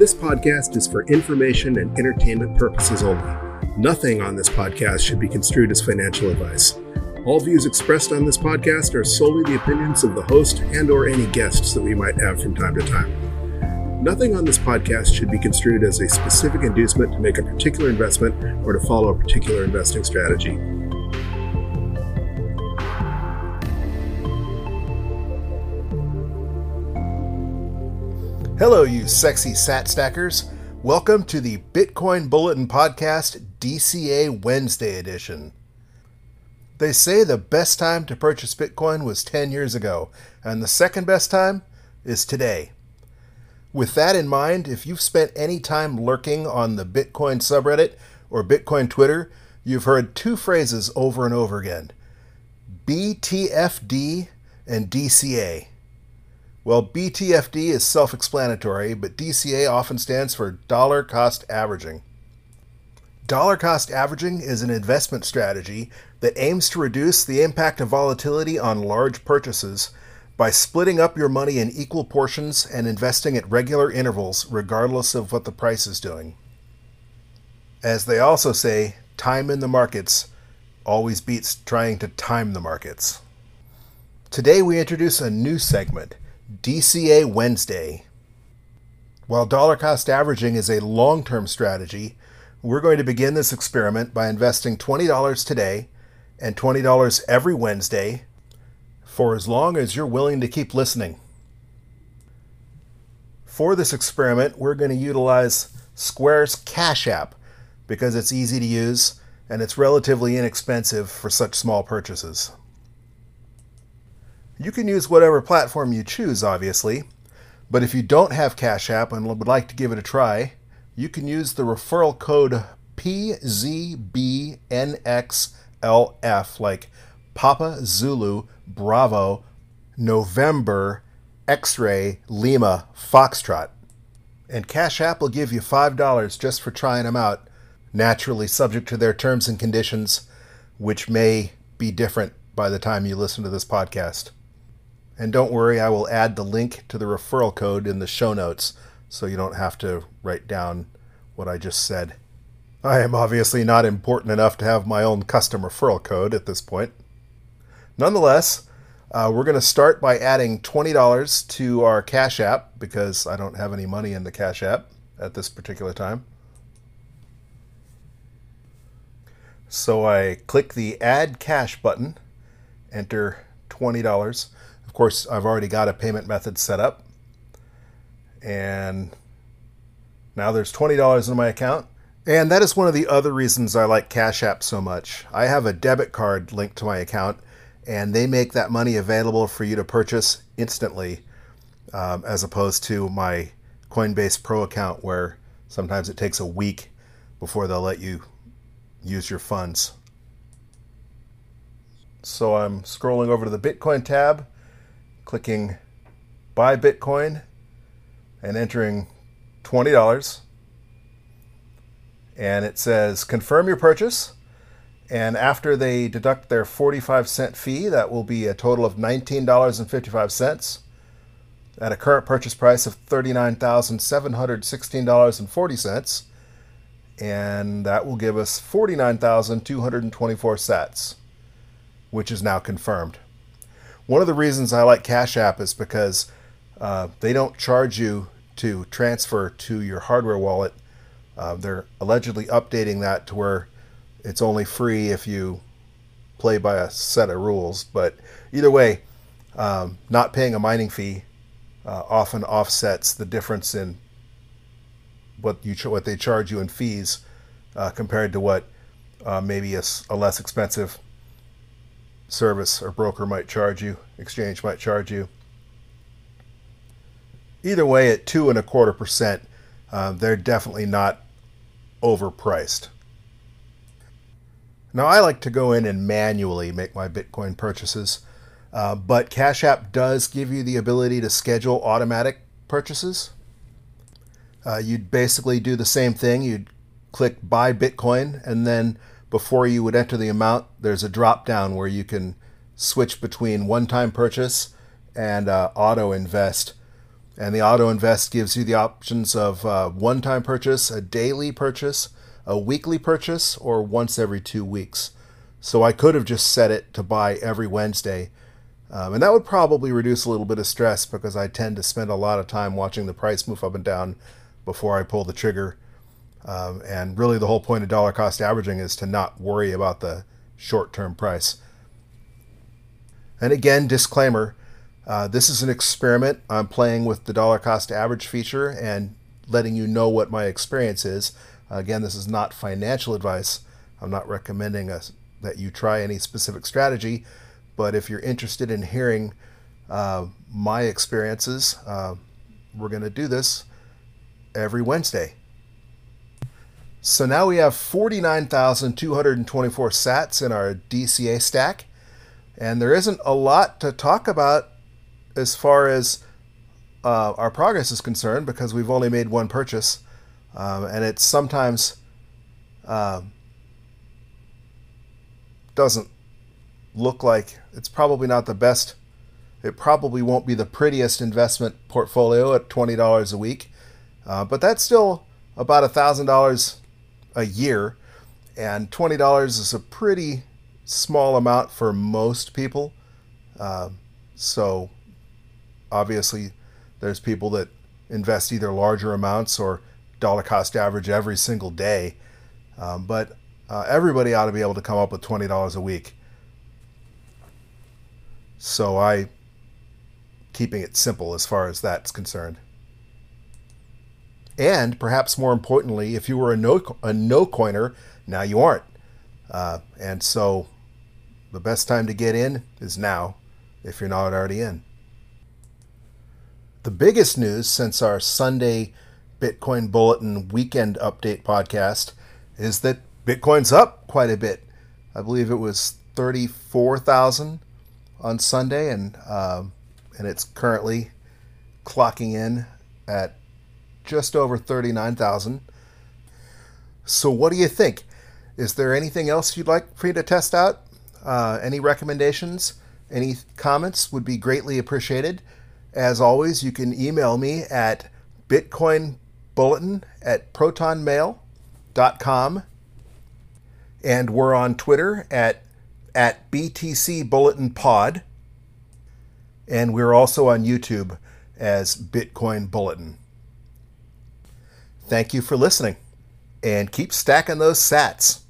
This podcast is for information and entertainment purposes only. Nothing on this podcast should be construed as financial advice. All views expressed on this podcast are solely the opinions of the host and or any guests that we might have from time to time. Nothing on this podcast should be construed as a specific inducement to make a particular investment or to follow a particular investing strategy. Hello, you sexy sat stackers. Welcome to the Bitcoin Bulletin Podcast DCA Wednesday edition. They say the best time to purchase Bitcoin was 10 years ago, and the second best time is today. With that in mind, if you've spent any time lurking on the Bitcoin subreddit or Bitcoin Twitter, you've heard two phrases over and over again BTFD and DCA. Well, BTFD is self explanatory, but DCA often stands for dollar cost averaging. Dollar cost averaging is an investment strategy that aims to reduce the impact of volatility on large purchases by splitting up your money in equal portions and investing at regular intervals, regardless of what the price is doing. As they also say, time in the markets always beats trying to time the markets. Today we introduce a new segment DCA Wednesday. While dollar cost averaging is a long term strategy, we're going to begin this experiment by investing $20 today and $20 every Wednesday for as long as you're willing to keep listening. For this experiment, we're going to utilize Square's Cash App because it's easy to use and it's relatively inexpensive for such small purchases. You can use whatever platform you choose, obviously, but if you don't have Cash App and would like to give it a try, you can use the referral code PZBNXLF, like Papa Zulu Bravo November X Ray Lima Foxtrot. And Cash App will give you $5 just for trying them out, naturally subject to their terms and conditions, which may be different by the time you listen to this podcast. And don't worry, I will add the link to the referral code in the show notes so you don't have to write down what I just said. I am obviously not important enough to have my own custom referral code at this point. Nonetheless, uh, we're going to start by adding $20 to our Cash App because I don't have any money in the Cash App at this particular time. So I click the Add Cash button, enter $20. Of course, I've already got a payment method set up. And now there's $20 in my account. And that is one of the other reasons I like Cash App so much. I have a debit card linked to my account, and they make that money available for you to purchase instantly, um, as opposed to my Coinbase Pro account, where sometimes it takes a week before they'll let you use your funds. So I'm scrolling over to the Bitcoin tab clicking buy Bitcoin and entering $20. And it says confirm your purchase. And after they deduct their 45 cent fee, that will be a total of $19.55 at a current purchase price of $39,716.40. And that will give us 49,224 sats, which is now confirmed. One of the reasons I like Cash App is because uh, they don't charge you to transfer to your hardware wallet. Uh, they're allegedly updating that to where it's only free if you play by a set of rules. But either way, um, not paying a mining fee uh, often offsets the difference in what you what they charge you in fees uh, compared to what uh, maybe a, a less expensive service or broker might charge you, exchange might charge you. Either way, at two and a quarter percent, uh, they're definitely not overpriced. Now, I like to go in and manually make my Bitcoin purchases, uh, but Cash App does give you the ability to schedule automatic purchases. Uh, you'd basically do the same thing. You'd click Buy Bitcoin, and then before you would enter the amount, there's a drop down where you can switch between one time purchase and uh, auto invest. And the Auto Invest gives you the options of uh, one time purchase, a daily purchase, a weekly purchase, or once every two weeks. So I could have just set it to buy every Wednesday. Um, and that would probably reduce a little bit of stress because I tend to spend a lot of time watching the price move up and down before I pull the trigger. Um, and really, the whole point of dollar cost averaging is to not worry about the short term price. And again, disclaimer uh, this is an experiment. I'm playing with the dollar cost average feature and letting you know what my experience is. Again, this is not financial advice. I'm not recommending a, that you try any specific strategy, but if you're interested in hearing uh, my experiences, uh, we're going to do this every Wednesday. So now we have 49,224 sats in our DCA stack, and there isn't a lot to talk about as far as uh, our progress is concerned because we've only made one purchase, um, and it sometimes uh, doesn't look like it's probably not the best. It probably won't be the prettiest investment portfolio at twenty dollars a week, uh, but that's still about a thousand dollars a year, and twenty dollars is a pretty small amount for most people. Uh, so obviously, there's people that invest either larger amounts or dollar cost average every single day. Um, but uh, everybody ought to be able to come up with twenty dollars a week. So I keeping it simple as far as that's concerned. And perhaps more importantly, if you were a no a no coiner, now you aren't. Uh, and so the best time to get in is now, if you're not already in. The biggest news since our Sunday Bitcoin Bulletin weekend update podcast is that Bitcoin's up quite a bit. I believe it was 34,000 on Sunday, and um, and it's currently clocking in at just over 39,000. So, what do you think? Is there anything else you'd like for me to test out? Uh, any recommendations? Any comments would be greatly appreciated. As always, you can email me at bitcoinbulletin at protonmail.com. And we're on Twitter at, at BTC Bulletin Pod. And we're also on YouTube as Bitcoin Bulletin. Thank you for listening and keep stacking those sats.